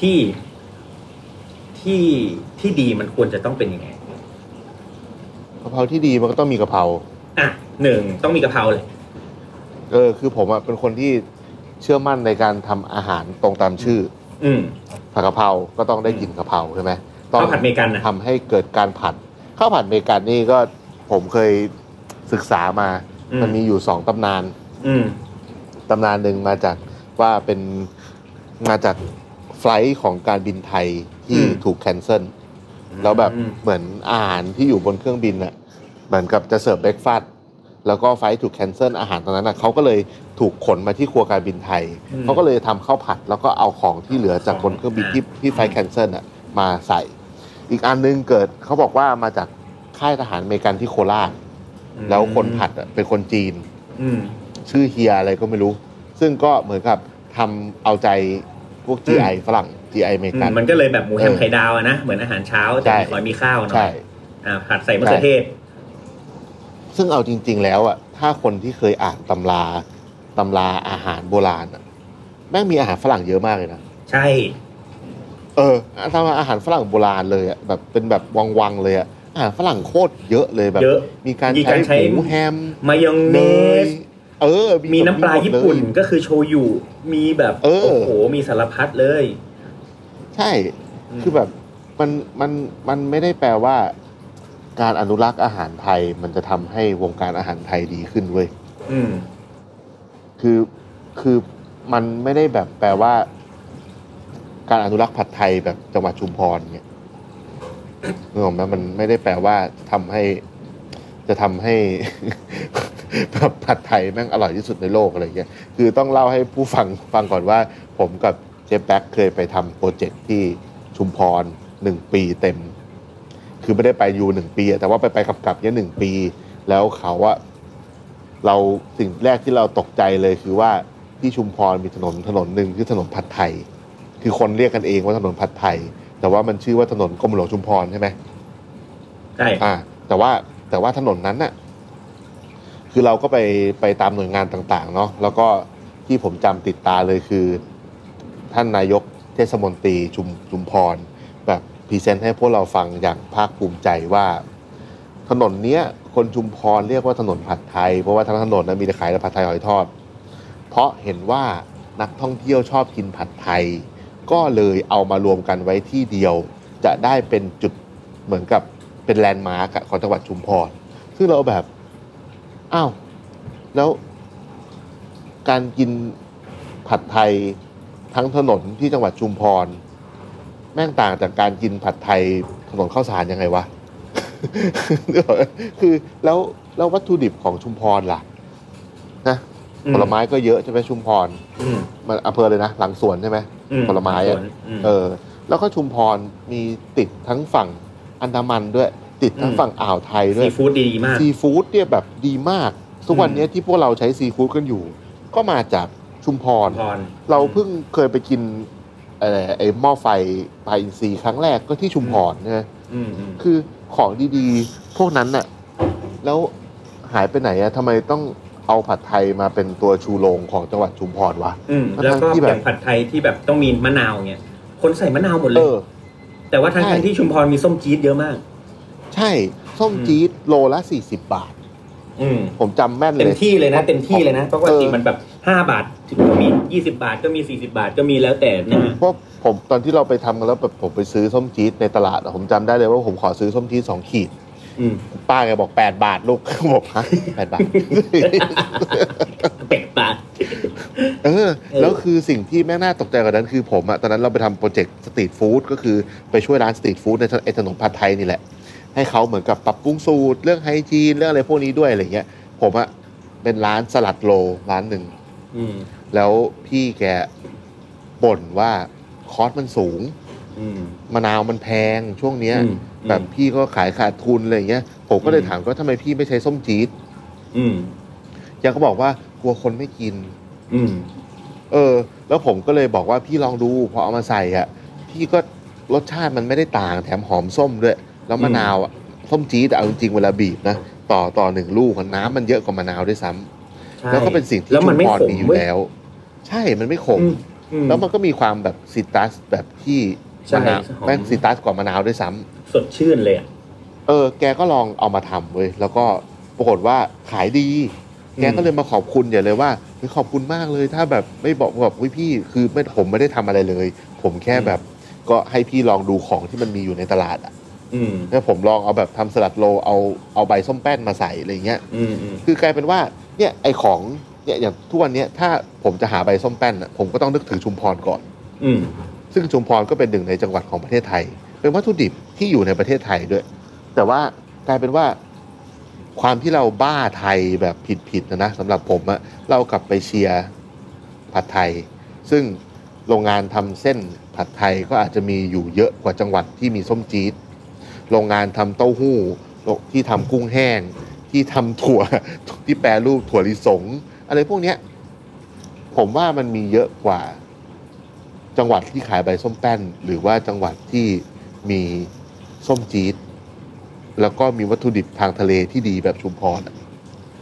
ที่ ที่ที่ดีมันควรจะต้องเป็นยังไงกะเพราที่ดีมันก็ต้องมีกะเพราอะหนึ่งต้องมีกะเพราเลยเออคือผมอะเป็นคนที่เชื่อมั่นในการทำอาหารตรงตามชื่ออืม ผัดกะเพราก็ต้องได้กลิ่นกะเพราใช่ไหมต้องข้าวผัดเมกันนะทำให้เกิดการผัดข้าวผัดเมกันนี่ก็ผมเคยศึกษามา อืมมันมีอยู่สองตำนาน อืม ตำนานหนึ่งมาจากว่าเป็นมาจาก flight ของการบินไทย ที่อืมถูก cancel แล้วแบบอืมเหมือนอาหารที่อยู่บนเครื่องบินน่ะเหมือนกับจะเสิร์ฟ breakfast แล้วก็ flight ถูก cancel อาหารตรงนั้นน่ะเขาก็เลยถูกขนมาที่ครัวการบินไทยอืมเขาก็เลยทำข้าวผัด แล้วก็เอาของที่เหลือจากของบนเครื่องบินที่อ่าที่ flight cancel อะมาใส่ อีกอันนึงเกิดเขาบอกว่ามาจากค่ายทหารอเมริกันที่โคราชแล้วคนผัดอะเป็นคนจีนอืมชื่อเฮียอะไรก็ไม่รู้ ซึ่งก็เหมือนกับทำเอาใจพวก GI ฝรั่ง GI อเมริกัน อืมมันก็เลยแบบหมูแฮมเออไข่ดาวอะนะ เหมือนอาหารเช้าใช่แต่มีขอมีข้าวหน่อย ใช่ อ่าผัดใส่มะเขือเทศ ซึ่งเอาจริง ๆ แล้วอะถ้าคนที่เคยอ่านตำราตำราอาหารโบราณอะแม่งมีอาหารฝรั่งเยอะมากเลยนะ ใช่ เออตำราอาหารฝรั่งโบราณเลยอะแบบเป็นแบบวังๆเลยอะอาหารฝรั่งโคตรเยอะเลยแบบเยอะมีการมีใช้การใช้หมูแฮม มายองเนเนยสเออ มีน้ำปลาหมดญี่ปุ่นเลยก็คือโชยุ มีแบบเออโอ้โห มีสารพัดเลย ใช่ คือแบบมันมันมันไม่ได้แปลว่า การอนุรักษ์อาหารไทยมันจะทำให้วงการอาหารไทยดีขึ้นเว้ยอืมคือคือมันไม่ได้แบบแปลว่า การอนุรักษ์ผัดไทยแบบจังหวัดชุมพรเนี่ยนึกออกไหมมันไม่ได้แปลว่าทำให้จะทำให้แบบผัดไทยแม่งอร่อยที่สุดในโลกอะไรเงี้ย คือต้องเล่าให้ผู้ฟังฟังก่อนว่า ผมกับ เจฟแบ็กเคยไปทำโปรเจกต์ที่ชุมพรหนึ่งปีเต็ม คือไม่ได้ไปอยู่หนึ่งปีอะแต่ว่าไปไปกับกับๆเนี่ยหนึ่งปี แล้วเขาอะเราสิ่งแรกที่เราตกใจเลยคือว่าที่ชุมพรมีถนนถนนหนึ่งคือถนนผัดไทย คือคนเรียกกันเองว่าถนนผัดไทย แต่ว่ามันชื่อว่าถนนกรมหลวงชุมพรใช่ไหมใช่อ่า แต่ว่าแต่ว่าถนนนั้นน่ะ คือเราก็ไปไปตามหน่วยงานต่าง ๆ เนาะแล้วก็ที่ผมจำติดตาเลยคือ ท่านนายกเทศมนตรีชุมชุมพร แบบพรีเซนต์ให้พวกเราฟังอย่างภาคภูมิใจว่า ถนนเนี้ยคนชุมพรเรียกว่าถนนผัดไทย เพราะว่าทั้งถนนนั้นมีแต่ขายแต่ผัดไทยหอยทอด เพราะเห็นว่านักท่องเที่ยวชอบกินผัดไทย ก็เลยเอามารวมกันไว้ที่เดียว จะได้เป็นจุดเหมือนกับเป็นแลนด์มาร์กของจังหวัดชุมพร ซึ่งเราแบบ อ้าว แล้วการกินผัดไทย ทั้งถนนที่จังหวัดชุมพร แม่งต่างจากการกินผัดไทยถนนข้าวสารยังไงวะคือแล้วแล้ววัตถุดิบของชุมพรล่ะ นะอืมผลไม้ก็เยอะใช่ไหมชุมพรอืมมันอำเภอเลยนะหลังสวนใช่ไหมอืผลไม้อะอืมเออ แล้วก็ชุมพรมีติดทั้งฝั่งอันดามันด้วย ติดทั้งอืมฝั่งอ่าวไทยด้วซียฟู้ดดีมากซีฟู้ดเนี่ยแบบดีมาก ทุกวันนี้ที่พวกเราใช้ซีฟู้ดกันอยู่ ก็มาจาก ชุมพร พร เราเพิ่งเคยไปกินเอ่อไอ้หม้อไฟปลาอินทรีย์ครั้งแรกก็ที่ชุมพรนะอืมอืมคือของดีๆ พวกนั้นน่ะแล้วหายไปไหนอะทำไมต้องเอาผัดไทยมาเป็นตัวชูโรงของจังหวัดชุมพรวะ อืมทั้งแล้วก็ที่แบบ อย่างผัดไทยที่แบบต้องมีมะนาวเนี่ยคนใส่มะนาวหมดเลเอย อ แต่ว่าทางใช่ ทางที่ชุมพรมีส้มจี๊ดเยอะมาก ใช่ ส้มอืม จี๊ดโลละสี่สิบบาท อืมผมจำแม่นเลยเต็มที่เลยนะ เต็มที่เลยนะเพราะปกติเออมันแบบห้าบาท ถึงก็มียี่สิบาทก็มีสี่สิบาทก็มีแล้วแต่นะฮะเพราะผมตอนที่เราไปทำกันแล้วแบบผมไปซื้อส้มจี๊ดในตลาดอะผมจำได้เลยว่าผมขอซื้อส้มจี๊ดสองขีด อืมป้าแกบอกแปดบาทลูกบอกฮะแปดบาทเป็ดบาทเออเออแล้วคือสิ่งที่แม่งน่าตกใจกว่านั้นคือผมอะตอนนั้นเราไปทำ project street food ก็คือไปช่วยร้าน street food ในไอ้ถนนผัดไทยนี่แหละ ให้เขาเหมือนกับปรับปรุงสูตร เรื่อง hygiene เรื่องอะไรพวกนี้ด้วยอะไรเงี้ย ผมอะเป็นร้านสลัดโลร้านหนึ่ง อืม แล้วพี่แกบ่นว่า cost มันสูงอืมมะนาวมันแพงช่วงเนี้ยอืมแบบพี่ก็ขายขาดทุนอะไรเงี้ย ผมก็เลยถามว่าทำไมพี่ไม่ใช้ส้มจี๊ดอืมแกก็บอกว่ากลัวคนไม่กินอืมเออ แล้วผมก็เลยบอกว่าพี่ลองดูพอเอามาใส่อะ พี่ก็รสชาติมันไม่ได้ต่างแถมหอมส้มด้วย แล้วมะนาวอะส้มจี๊ดอะเอาจริงๆเวลาบีบนะต่อต่อหนึ่งลูกอะน้ำมันเยอะกว่ามะนาวด้วยซ้ำใช่แล้วก็เป็นสิ่งที่แล้วชุมันมไม่พรขมมีอยู่เว้ยแล้ว ใช่มันไม่ขมอืมอืมแล้วมันก็มีความแบบซิตรัสแบบที่ใช่มะนาวหอมแม่งซิตรัสกว่ามะนาวด้วยซ้ำสดชื่นเลยอะเออ แกก็ลองเอามาทำเว้ยแล้วก็ปรากฏว่าขายดีอืมแกก็เลยมาขอบคุณอย่าเลยว่าเฮ้ยขอบคุณมากเลยถ้าแบบไม่บอกแบบเฮ้ยพี่คือไม่ผมไม่ได้ทำอะไรเลย ผมแค่แบบก็ให้พี่ลองดูของที่มันมีอยู่ในตลาดอะอืมแล้วผมลองเอาแบบทำสลัดโลเอาเอาใบส้มแป้นมาใส่อะไรเงี้ยอืมอืมคือกลายเป็นว่า เนี่ยไอของ เนี่ยอย่างทุกวันเนี้ยถ้าผมจะหาใบส้มแป้นอะผมก็ต้องนึกถึงชุมพรก่อน อืมซึ่งชุมพรก็เป็นหนึ่งในจังหวัดของประเทศไทย เป็นวัตถุดิบที่อยู่ในประเทศไทยด้วย แต่ว่ากลายเป็นว่าความที่เราบ้าไทยแบบผิดๆนะนะสำหรับผมอะเรากลับไปเชียร์ผัดไทย ซึ่งโรงงานทำเส้นผัดไทยก็อาจจะมีอยู่เยอะกว่าจังหวัดที่มีส้มจี๊ดโรงงานทำเต้าหู้ที่ทำกุ้งแห้ง ที่ทำถั่วที่แปรรูปถั่วลิสง อะไรพวกเนี้ยผมว่ามันมีเยอะกว่า จังหวัดที่ขายใบส้มแป้น หรือว่าจังหวัดที่มีส้มจี๊ดแล้วก็มีวัตถุดิบทางทะเลที่ดีแบบชุมพรอะ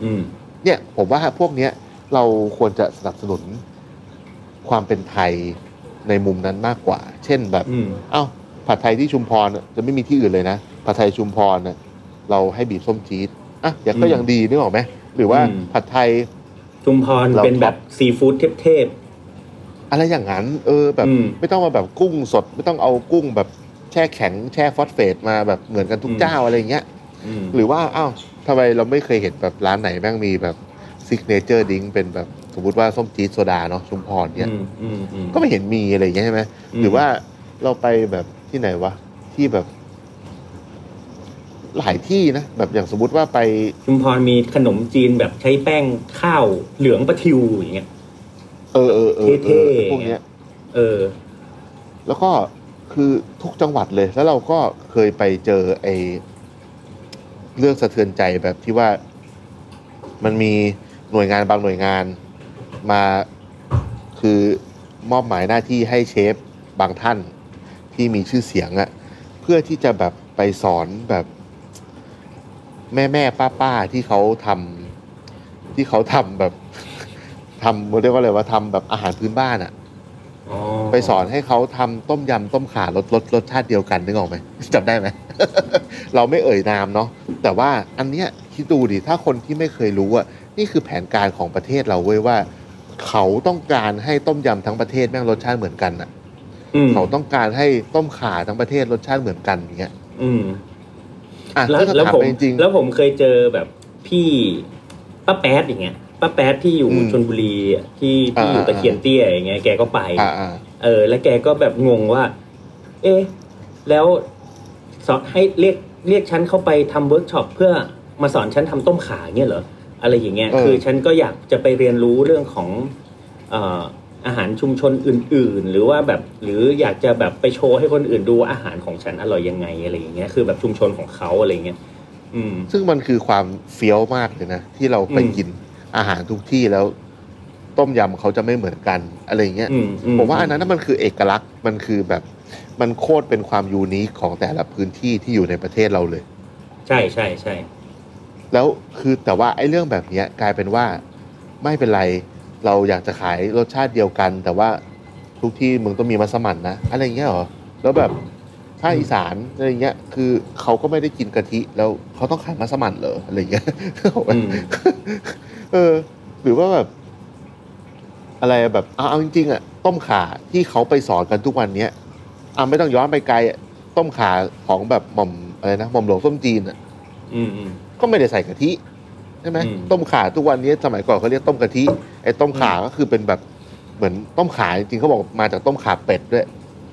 อืมเนี่ย ผมว่าพวกเนี้ย เราควรจะสนับสนุนความเป็นไทยในมุมนั้นมากกว่า เช่นแบบอืมเอ้า ผัดไทยที่ชุมพรน่ะจะไม่มีที่อื่นเลยนะ ผัดไทยชุมพรน่ะเราให้บีบส้มจี๊ดอะอย่างก็อืมยังดีนึกออกไหม หรือว่าอืมผัดไทย ชุมพรเรา เป็นแบบซีฟู้ดเทพ อะไรอย่างนั้น เออแบบอืมไม่ต้องมาแบบกุ้งสด ไม่ต้องเอากุ้งแบบแช่แข็งแช่ฟอสเฟตมาแบบเหมือนกันทุกอืม เจ้าอะไรอย่างเงี้ย ๆอืมหรือว่าอ้าวทำไมเราไม่เคยเห็นแบบร้านไหนแม่งมีแบบ signature drink เป็นแบบสมมติว่าส้มจี๊ดโซดาเนาะชุมพรเนี่ยอืมอืมอืม ก็ไม่เห็นมีอะไรอย่างเงี้ยใช่ไหมอืม หรือว่าเราไปแบบที่ไหนวะ ที่แบบ หลายที่นะแบบอย่างสมมติว่าไปชุมพรมีขนมจีนแบบใช้แป้งข้าวเหลืองปะทิวอย่างเงี้ยเออเออเออเอเท่อๆพวกเนี้ย เออ แล้วก็คือทุกจังหวัดเลย แล้วเราก็เคยไปเจอไอเรื่องสะเทือนใจแบบที่ว่ามันมีหน่วยงานบางหน่วยงานมาคือมอบหมายหน้าที่ให้เชฟบางท่านที่มีชื่อเสียงอะเพื่อที่จะแบบไปสอนแบบ แม่แม่ป้าป้าๆที่เขาทำที่เขาทำแบบทำเรียกว่าอะไรว่าทำแบบอาหารพื้นบ้านอะอ๋อไปสอนให้เขาทำต้มยำต้มข่ารสรสรสชาติเดียวกันนึกออกไหมจำได้ไหมเราไม่เอ่ยนามเนาะแต่ว่าอันเนี้ยคิดดูดิถ้าคนที่ไม่เคยรู้อะนี่คือแผนการของประเทศเราเว้ยว่า เขาต้องการให้ต้มยำทั้งประเทศแม่งรสชาติเหมือนกันอะอืมเขาต้องการให้ต้มข่าทั้งประเทศรสชาติเหมือนกันอย่างเงี้ยอืมอะ แล้วถ้าแล้วถามผมไปจริงแล้วผมเคยเจอแบบพี่ป้าแป๊ดอย่างเงี้ยป้าแป๊ดที่อยู่อืมชนบุรีอะที่ที่อยู่อ่าตะเคียนเตี้ยอย่างเงี้ยแกก็ไปๆอ่าอ่าเออ แล้วแกก็แบบงงว่า เอ๊ะแล้วสอนให้เรียกเรียกฉันเข้าไปทำเวิร์กช็อปเพื่อมาสอนฉันทำต้มข่าเงี้ยเหรออะไรอย่างเงี้ยคือฉันก็อยากจะไปเรียนรู้เรื่องของเอ่ออาหารชุมชนอื่น ๆ หรือว่าแบบหรืออยากจะแบบไปโชว์ให้คนอื่นดูว่าอาหารของฉันอร่อยยังไงอะไรอย่างเงี้ยคือแบบชุมชนของเขาอะไรเงี้ยอืม ซึ่งมันคือความเฟี้ยวมากเลยนะ ที่เราไปอืมกินอาหารทุกที่แล้ว ต้มยำเขาจะไม่เหมือนกันอะไรอย่างเงี้ยอืมอืผมว่าอันนั้นนะมันคือเอกลักษณ์มันคือแบบ มันโคตรเป็นความยูนิคของแต่ละพื้นที่ที่อยู่ในประเทศเราเลย ใช่ใช่ใช่แล้วคือแต่ว่าไอ้เรื่องแบบเนี้ย กลายเป็นว่าไม่เป็นไร เราอยากจะขายรสชาติเดียวกัน แต่ว่าทุกที่มึงต้องมีมัสมั่นนะอะไรอย่างเงี้ยเหรอแล้วแบบภาคอีสานอะไรเงี้ย คือเขาก็ไม่ได้กินกะทิแล้วเขาต้องขายมัสมั่นเหรออะไรเงี้ยอืมเออ หรือว่าแบบ อะไรอะแบบเอาเอาจริงๆอะต้มข่าที่เขาไปสอนกันทุกวันเนี้ยอะไม่ต้องย้อนไปไกลอะต้มข่าของแบบหม่อมอะไรนะหม่อมหลวงส้มจีนอะอืมอืมก็ไม่ได้ใส่กะทิ ใช่ไหมอืม ต้มข่าทุกวันนี้สมัยก่อนเขาเรียกต้มกะทิไอ้ต้มข่าก็คือเป็นแบบเหมือนต้มข่าจริงๆเขาบอกมาจากต้มข่าเป็ดด้วย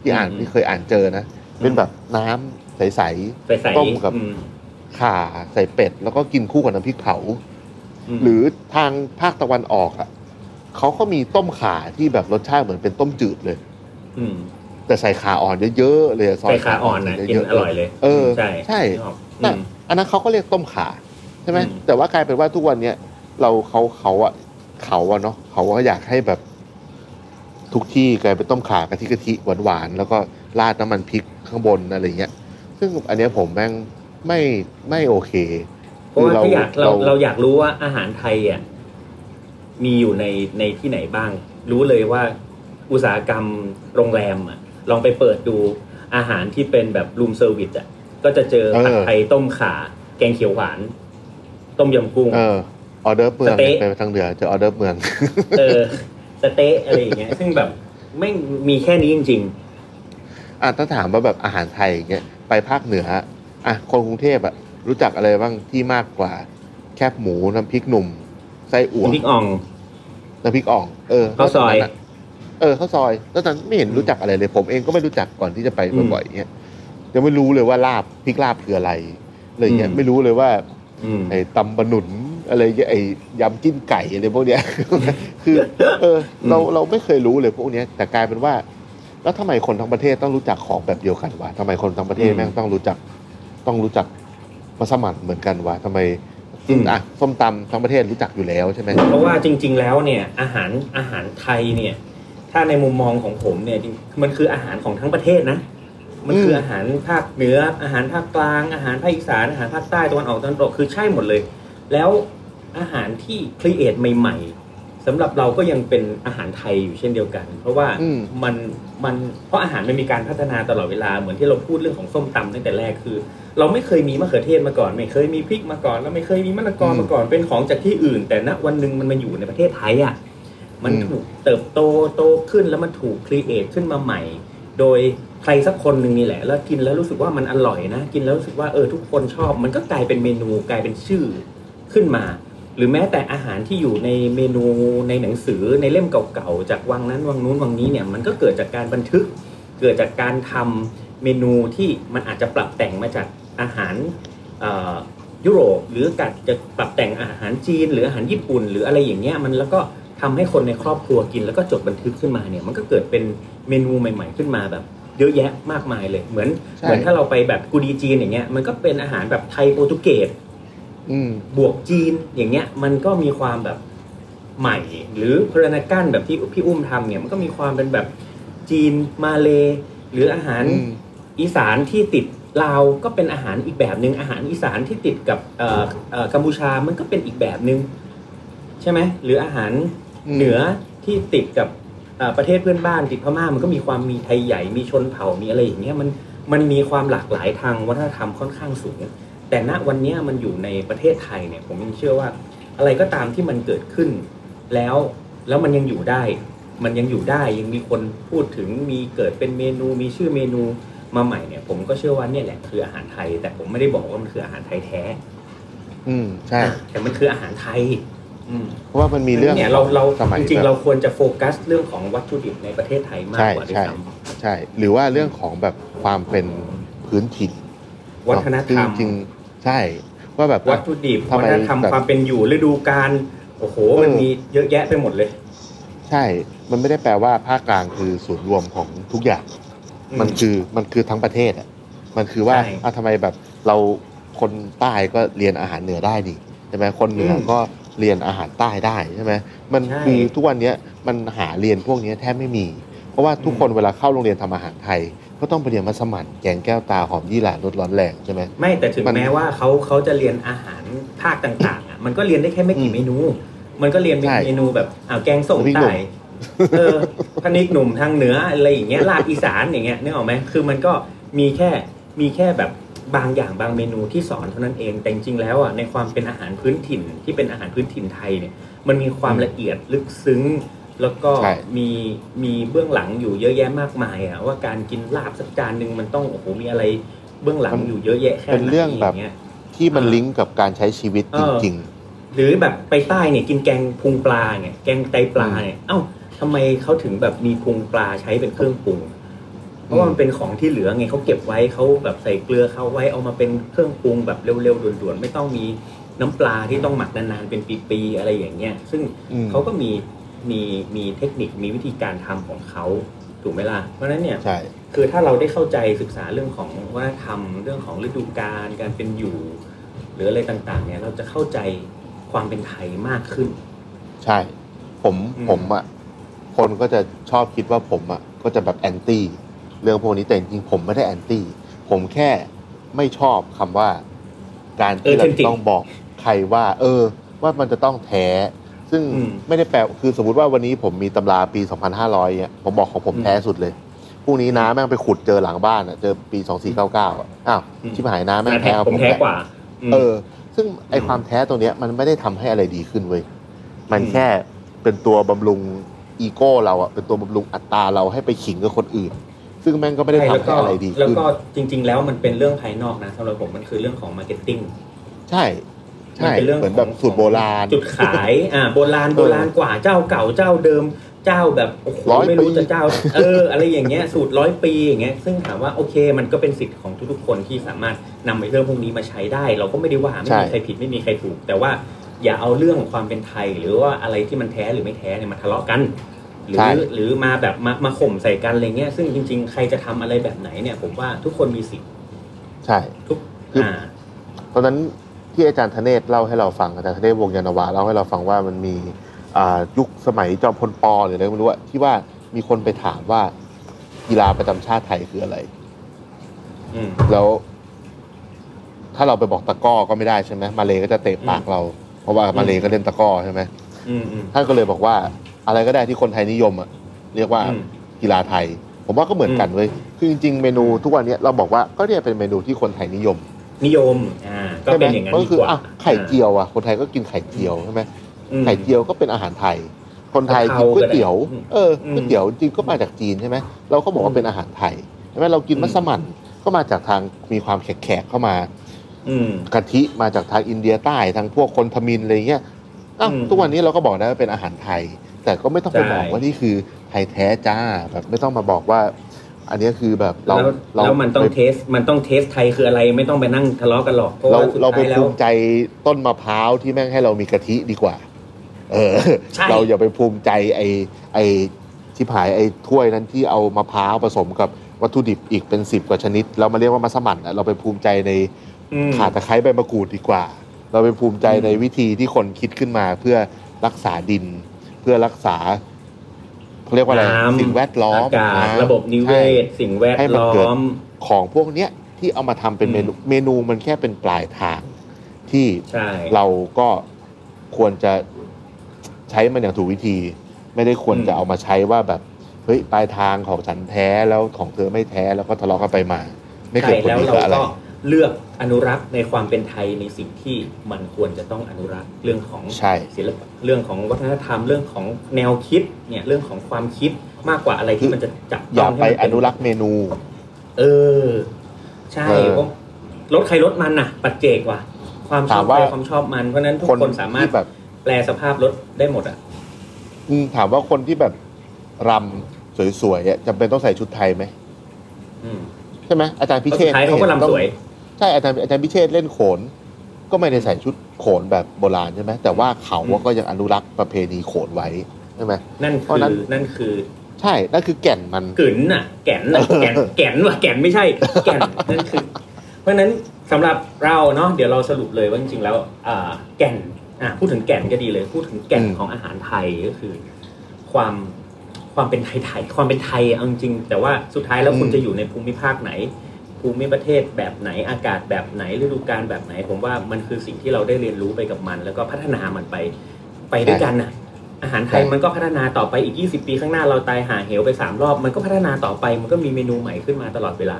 ที่อ่านที่เคยอ่านเจอนะเป็นแบบน้ำใส ใส่ใส่ต้มกับ อืมๆข่าใส่เป็ด แล้วก็กินคู่กับน้ำพริกเผา มหรือทางภาคตะวันออกอะเขาก็มีต้มข่าที่แบบรสชาติเหมือนเป็นต้มจืดเลยอืมแต่ใส่ข่าอ่อนเยอะๆเลยซอยใส่ขาอ่อนนะกินเยอะๆ อร่อยเลยเออใช่ใช่ นึกออกแต่อืมอันนั้นเขาก็เรียกต้มข่า ใช่ไหมอืมแต่ว่ากลายเป็นว่าทุกวันเนี้ยเราเขาเขาอะเขาอะเนาะเขาก็อยากให้แบบ ทุกที่กลายเป็นต้มข่ากะทิกะทิหวานหวานๆแล้วก็ราดน้ำมันพริกข้างบนอะไรเงี้ย ซึ่งอันเนี้ยผมแม่งไม่ไม่โอเคเพราะว่าคือถ้าอยากเราเราเราอยากรู้ว่าอาหารไทยอะมีอยู่ในในที่ไหนบ้าง รู้เลยว่าอุตสาหกรรมโรงแรมอะ ลองไปเปิดดูอาหารที่เป็นแบบ room service อะก็จะเจอผัดไทยต้มข่า แกงเขียวหวาน ต้มยำกุ้งเออออร์เดิร์ฟเมือง สะเต๊ะไปทางเหนือเจอออร์เดิร์ฟเมือง เออสเต๊ะอะไรอย่างเงี้ย ซึ่งแบบไม่งมีแค่นี้จริงอะถ้าถามว่าแบบอาหารไทยอย่างเงี้ยไปภาคเหนืออะคนกรุงเทพอะรู้จักอะไรบ้างที่มากกว่า แคบหมูน้ำพริกหนุ่มไส้อั่วพริกอ่องน้ำพริกอ่อง เออข้าวซอยนกจกนั้นอะเออข้าวซอยแล้วตอนไม่เห็นรู้จักอะไรเลย ผมเองก็ไม่รู้จักก่อนที่จะไปอืมบ่อยๆเงี้ยยังไม่รู้เลยว่าลาบพริกลาบคืออะไรอะไรเงี้ยอืมไม่รู้เลยว่าอืม ไอ้ตำบะหนุนอะไรเงี้ยไอ้ยำจิ้นไก่อะไรพวกเนี้ย คือ เออเราเราไม่เคยรู้เลยพวกเนี้ย แต่กลายเป็นว่า แล้วทำไมคนทั้งประเทศต้องรู้จักของแบบเดียวกันวะทำไมคนทั้งประเทศอืมแม่งต้องรู้จัก ต้องรู้จักมัสมั่นเหมือนกันวะทำไมอืมอะส้มตำทั้งประเทศรู้จักอยู่แล้วใช่ไหมเพราะว่าจริง ๆ แล้วเนี่ยอาหารอาหารไทยเนี่ย ถ้าในมุมมองของผมเนี่ยจริงมันคืออาหารของทั้งประเทศนะ มันคืออาหารภาคเหนือ อาหารภาคกลาง อาหารภาคอีสาน อาหารภาคใต้ตะวันออกตะวันตกคือใช่หมดเลย แล้วอาหารที่ create ใหม่ๆสำหรับเราก็ยังเป็นอาหารไทยอยู่เช่นเดียวกัน เพราะว่ามันมันเพราะอาหารมันมีการพัฒนาตลอดเวลาเหมือนที่เราพูดเรื่องของส้มตำตั้งแต่แรกคือ เราไม่เคยมีมะเขือเทศมาก่อน ไม่เคยมีพริกมาก่อน แล้วไม่เคยมีมะละกอมาก่อนเป็นของจากที่อื่น แต่ณวันหนึ่งมันมาอยู่ในประเทศไทยอะมันถูกเติบโตโตขึ้นแล้วมันถูก create ขึ้นมาใหม่ โดย ใครสักคนหนึ่งนี่แหละ แล้วกินแล้วรู้สึกว่ามันอร่อยนะ กินแล้วรู้สึกว่าเออทุกคนชอบ มันก็กลายเป็นเมนูกลายเป็นชื่อขึ้นมา หรือแม้แต่อาหารที่อยู่ในเมนูในหนังสือในเล่มเก่าๆจากวังนั้นวังนู้นวังนี้เนี่ยมันก็เกิดจากการบันทึก เกิดจากการทำเมนูที่มันอาจจะปรับแต่งมาจากอาหารยุโรปหรือการจะปรับแต่งอาหารจีน หรืออาหารญี่ปุ่น หรืออะไรอย่างเงี้ยมันแล้วก็ทำให้คนในครอบครัวกินแล้วก็จดบันทึกขึ้นมาเนี่ยมันก็เกิดเป็นเมนูใหม่ ๆ ขึ้นมาแบบ เยอะแยะมากมายเลย เหมือนใช่เหมือนถ้าเราไปแบบกูดีจีนอย่างเงี้ยมันก็เป็นอาหารแบบไทยโปรตุเกสอืมบวกจีนอย่างเงี้ย มันก็มีความแบบใหม่ หรือพรนากันแบบที่พี่อุ้มทำเนี่ยมันก็มีความเป็นแบบจีนมาเล หรืออาหารอืมอีสานที่ติดลาวก็เป็นอาหารอีกแบบหนึ่งอาหารอีสานที่ติดกับเอ่อเอ่อกัมพูชามันก็เป็นอีกแบบหนึ่งใช่ไหมหรืออาหารอืมเหนือที่ติดกับเอ่อ ประเทศเพื่อนบ้านติดพม่ามันก็มีความมีไทยใหญ่มีชนเผ่ามีอะไรอย่างเงี้ยมันมันมีความหลากหลายทางวัฒนธรรมค่อนข้างสูง แต่ณวันเนี้ยมันอยู่ในประเทศไทยเนี่ยผมยังเชื่อว่า อะไรก็ตามที่มันเกิดขึ้น แล้วแล้วมันยังอยู่ได้ มันยังอยู่ได้ยังมีคนพูดถึงมีเกิดเป็นเมนู มีชื่อเมนูมาใหม่เนี่ย ผมก็เชื่อว่าเนี่ยแหละคืออาหารไทย แต่ผมไม่ได้บอกว่ามันคืออาหารไทยแท้ อืมใช่ แต่มันคืออาหารไทยอืม เพราะว่ามันมีเรื่องเนี่ยเราเราสมัยจริงแบบๆเราควรจะโฟกัสเรื่องของวัตถุดิบในประเทศไทยมากใช่กว่าด้วยใช่ซ้ใช่ หรือว่าเรื่องของแบบความเป็นพื้นถิ่นำวัฒนธรรมจริงๆใช่ว่าแบบวัตถุดิบทำไมวัฒนธรรมแบบความเป็นอยู่ฤดูกาลโอ้โหมันเออมีเยอะแยะไปหมดเลย ใช่ มันไม่ได้แปลว่าภาคกลางคือศูนย์รวมของทุกอย่าง มันคือมันคือทั้งประเทศอะมันคือว่าใช่อะทำไมแบบเราคนใต้ก็เรียนอาหารเหนือได้ดิใช่ไหมคนเหนืออมก็ เรียนอาหารใต้ได้ใช่ไหมมันใช่คือทุกวันเนี้ยมันหาเรียนพวกเนี้ยแทบไม่มี เพราะว่าทุกอืมคนเวลาเข้าโรงเรียนทำอาหารไทย ก็ต้องไปเรียนมัสมั่นแกงแก้วตาหอมยี่หร่ารสร้อนแรงใช่ไหมไม่แต่ถึงมันแม้ว่าเขาเขาจะเรียนอาหารภาคต่างๆอะมันก็เรียนได้แค่ไม่อืกี่มเมนู มันก็เรียนเป็นใช่เมนูแบบอ่าวแกงส้มพริกหนุ่ไก่มเออพนิกหนุ่มทางเหนืออะไรอย่างเงี้ยลาบอีสานอย่างเงี้ยนึกออกไหมคือมันก็มีแค่มีแค่แบบ บางอย่างบางเมนูที่สอนเท่านั้นเอง แต่จริงๆแล้วอะในความเป็นอาหารพื้นถิ่นที่เป็นอาหารพื้นถิ่นไทยเนี่ยมันมีความละเอียดลึกซึ้ง แล้วก็ใช่มีมีเบื้องหลังอยู่เยอะแยะมากมายอะว่าการกินลาบสักจานหนึ่งมันต้องโอ้โหมีอะไรเบื้องหลังอยู่เยอะแยะแค่ไหนเป็นเรื่องแบบย่าเงี้ยที่มันอ่าลิงก์กับการใช้ชีวิตเอจอริงหรือแบบไปใต้เนี่ยกินแกงพุงปลาเนี่ยแกงไตปลาเนี่ยเอ้าทำไมเขาถึงแบบมีพุงปลาใช้เป็นเครื่องปรุงเพ ราะว่ามันเป็นของที่เหลือไงเขาเก็บไว้เขาแบบใส่เกลือเขาไว้เอามาเป็นเครื่องปรุงแบบเร็วๆด่วนๆ ไม่ต้องมีน้ำปลาที่ต้องหมักนานๆเป็นปีๆอะไรอย่างเงี้ย ซึ่งอืมเขาก็มีมีมีเทคนิคมีวิธีการทำของเขาถูกไหมล่ะ เพราะฉะนั้นเนี่ยๆใช่คือถ้าเราได้เข้าใจศึกษาเรื่องของวัฒนธรรมเรื่องของฤดูกาลการเป็นอยู่ หรืออะไรต่างๆ เนี่ยเราจะเข้าใจความเป็นไทยมากขึ้น ใช่ ผมอืมผมอะคนก็จะชอบคิดว่าผมอะก็จะแบบแอนตี้ เรื่องพวกนี้แต่จริงๆผมไม่ได้แอนตี้ผมแค่ไม่ชอบคำว่า การที่เราจะต้องบอกใครว่า เออ ว่ามันจะต้องแท้ ซึ่งอืมไม่ได้แปลคือสมมติว่าวันนี้ผมมีตำราปี 2500เนี่ยผมบอกของผมอืมแท้สุดเลยพรุ่งนี้น้าแม่งไปขุดเจอหลังบ้านอะเจอปี 2499อะอ้าวอืม ชิบหายน้าแม่งแต่แท้ผมแท้หละกว่ามเออ ซึ่งไออืมความแท้ตรงเนี้ยมันไม่ได้ทำให้อะไรดีขึ้นเว้ยมันอืมแค่เป็นตัวบำรุงอีโก้เราอะเป็นตัวบำรุงอัตตาเราให้ไปขิงกับคนอื่น ซึ่งแม่งก็ไม่ได้ใช่ทำแล้วก็ให้อะไรดีแล้วขึ้นก็จริง ๆ แล้วมันเป็นเรื่องภายนอกนะสำหรับผมมันคือเรื่องของ marketingใช่มัใช่เป็นเรื่องเหมือนแบบของสูตรโบราณ จุดขายอ่าโบราณโบราณกว่าเจ้าเก่าเจ้าเดิมเจ้าแบบโอ้โหร้อยไม่รู้ปีจะเจ้า เออ อะไรอย่างเงี้ยสูตรร้อยปีอย่างเงี้ยซึ่งถามว่าโอเค มันก็เป็นสิทธิ์ของทุกๆคนที่สามารถนำไปเรื่องพวกนี้มาใช้ได้ เราก็ไม่ได้ว่าไม่มีใครผิดไม่มีใครถูก แต่ว่าอย่าเอาเรื่องของความเป็นไทย หรือว่าอะไรที่มันแท้หรือไม่แท้เนี่ยมาทะเลาะกัน หรือหรือมาแบบมามาข่มใส่กันอะไรเงี้ยซึ่งจริง ๆ ใครจะทำอะไรแบบไหนเนี่ย ผมว่าทุกคนมีสิทธิ์ใช่ทุกคืออ่าตอนนั้นที่อาจารย์ธเนศเล่าให้เราฟังอาจารย์ธเนศวงศ์ยานนาวาเล่าให้เราฟังว่ามันมีอ่ายุคสมัยจอมพลปอหรืออะไรไม่รู้อะที่ว่ามีคนไปถามว่ากีฬาประจำชาติไทยคืออะไรอืมแล้ว ถ้าเราไปบอกตะกร้อก็ไม่ได้ใช่ไหมมาเลก็จะเตะปากเรา เพราะว่ามาเลก็เล่นตะกร้อใช่ไหมอืมอืมท่านก็เลยบอกว่า อะไรก็ได้ที่คนไทยนิยมอะเรียกว่าอืม กีฬาไทย ผมว่าก็เหมือนกันเว้ยคือจริงๆเมนูทุกวันเนี้ยเราบอกว่าก็เนี่ยเป็นเมนูที่คนไทยนิยมนิยมอ่าก็ใช่ไหมเป็นอย่างนั้นก็ดีคือกว่าอะไข่เจียวอะคนไทยก็กินไข่เจียวใช่ไหมอืม ไข่เจียวก็เป็นอาหารไทย คนไทยกะเพกินราก๋วยเตี๋ยวก็ได้เอออืมก๋วยเตี๋ยวจริงก็มาจากจีนใช่ไหมเราก็บอกว่าเป็นอาหารไทยใช่ไหมเรากินอืม มัสมั่นก็มาจากทางมีความแขกๆเข้ามา อืม กะทิมาจากทางอินเดียใต้ทางพวกคนทมินอะไรเงี้ยอ้าวอืม ทุกวันนี้เราก็บอกได้ว่าเป็นอาหารไทย แต่ก็ไม่ต้องไปใช่บอกว่านี่คือไทยแท้จ้าแบบไม่ต้องมาบอกว่า อันนี้คือแบบเราแล้วเราแล้วมันต้องไปเทสมันต้องเทสไทยคืออะไรไม่ต้องไปนั่งทะเลาะกันหรอกเพราะเราว่าสุดเราไปท้ายแล้ภูวมิใจต้นมะพร้าวที่แม่งให้เรามีกะทิดีกว่า เออใช่เราอย่าไปภูมิใจไอ้ไอ้ชิบหายไอ้ถ้วยนั้นที่เอามะพร้าวผสมกับวัตถุดิบอีกเป็นสิบกว่าชนิดแล้วมาเรียกว่ามัสมั่นอะเราไปภูมิใจในอืมข่าตะไคร้ใบมะกรูดดีกว่า เราไปภูมิใจอืมในวิธีที่คนคิดขึ้นมาเพื่อรักษาดิน เพื่อรักษาเขาเรียกว่าอะไรน้ำ สิ่งแวดล้อมอากาศน้ำระบบนิเวใช่ศสิ่งแวดให้มันล้เกิดอมของพวกเนี้ยที่เอามาทำเป็นเมนูอืมเมนูมันแค่เป็นปลายทางที่ ใช่ เราก็ควรจะใช้มันอย่างถูกวิธี ไม่ได้ควรจะเอามาใช้ว่าแบบเฮ้ยปลายทางของฉันแท้แล้วของเธอไม่แท้แล้วก็ทะเลาะกันไปมา ไม่เกิใช่ดผลแล้วดีเรากับอะไร ก็ เลือกอนุรักษ์ในความเป็นไทยในสิ่งที่มันควรจะต้องอนุรักษ์เรื่องของใช่ศิลปะเรื่องของวัฒนธรรมเรื่องของแนวคิดเนี่ยเรื่องของความคิดมากกว่าอะไรที่มันจะจับอย่าต้องไปให้มันอเป็นนุรักษ์เมนู เออ ใช่เออเพราะรถใครรถมันน่ะ ปัจเจกว่ะ ความชอบถามว่า ใครความชอบมัน เพราะฉะนั้นทุกคนคนสามารถที่แบบแปลสภาพรถได้หมดอะ อืมถามว่าคนที่แบบรำสวยๆอะจำเป็นต้องใส่ชุดไทยไหมอืมใช่ไหมอาจารย์พิเพราะเชสุษดท้ายเขาก็ไม่ห็นลำสวยต้อง ใช่อาจารย์อาจารย์พิเชษเล่นโขน ก็ไม่ได้ใส่ชุดโขนแบบโบราณใช่ไหมแต่ว่าเขาอืมก็ยังอนุรักษ์ประเพณีโขนไว้ใช่ไหมนั่นเพคืราะอนั้นนั่นคือใช่ นั่นคือแก่นมันกึ๋นน่ะ แก่นน่ะแก่นแก่นว่ะแก่นไม่ใช่ แก่นนั่นคือ เพราะฉะนั้นสำหรับเราเนาะเดี๋ยวเราสรุปเลยว่าจริงๆแล้วอ่าแก่นอ่าพูดถึงแก่นก็ดีเลย พูดถึงแก่นอืมของอาหารไทยก็คือ ความความเป็นไทยๆความเป็นไทยเอาจริงๆแต่ว่าสุดท้ายแล้วคุณจะอยู่ในภูมิภาคไหน ภูมิประเทศแบบไหนอากาศแบบไหนฤดูกาลแบบไหน ผมว่ามันคือสิ่งที่เราได้เรียนรู้ไปกับมัน แล้วก็พัฒนามันไปไปด้วยกันน่ะ อาหารไทยใช่มันก็พัฒนาต่อไปอีก 20 ปีข้างหน้าเราตายหาเหวไปสามรอบ มันก็พัฒนาต่อไปมันก็มีเมนูใหม่ขึ้นมาตลอดเวลา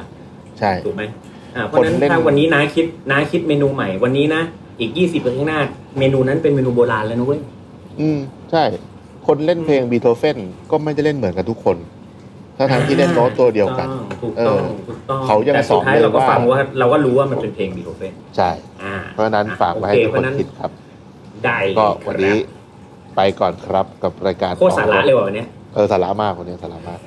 ใช่ถูกไหมอ่าเพราะฉะนั้นคนเล่นถ้าวันนี้น้าคิดน้าคิดเมนูใหม่วันนี้นะอีก 20 ปีข้างหน้า เมนูนั้นเป็นเมนูโบราณแล้วนะเว้ยอืมใช่ คนเล่นเพลงบีโธเฟนก็ไม่ได้เล่นเหมือนกันทุกคน ทั้งทางๆที่เล่นโน้ตตัวเดียวกัน ถูกต้องเออถูกต้องเขายังแต่สุดท้ายสอนเลยเราก็ว่าฟังว่าเราก็รู้ว่ามันเป็นเพลงบีโธเฟนใช่อ่าเพราะฉะนั้นฝากไว้ให้โอทุกเพคนราะฉะนั้นคิดครับ ได้เลยก็วันนี้ครับไปก่อนครับกับรายการโคตรสาระเลยว่ะวันเนี้ยเออสาระมากวันนี้สาระมาก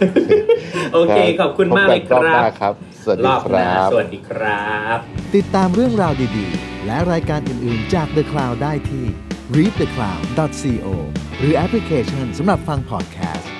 โอเค ขอบคุณมากเลยคพบกันรอบหรัน้าบครับ สวัสรดีอบคหรัน้าบสวัสดีครับ ติดตามเรื่องราวดีๆ และรายการอื่นๆจาก The Cloud ได้ที่ readthecloud.co หรือแอปพลิเคชันสำหรับฟังพอดแคสต์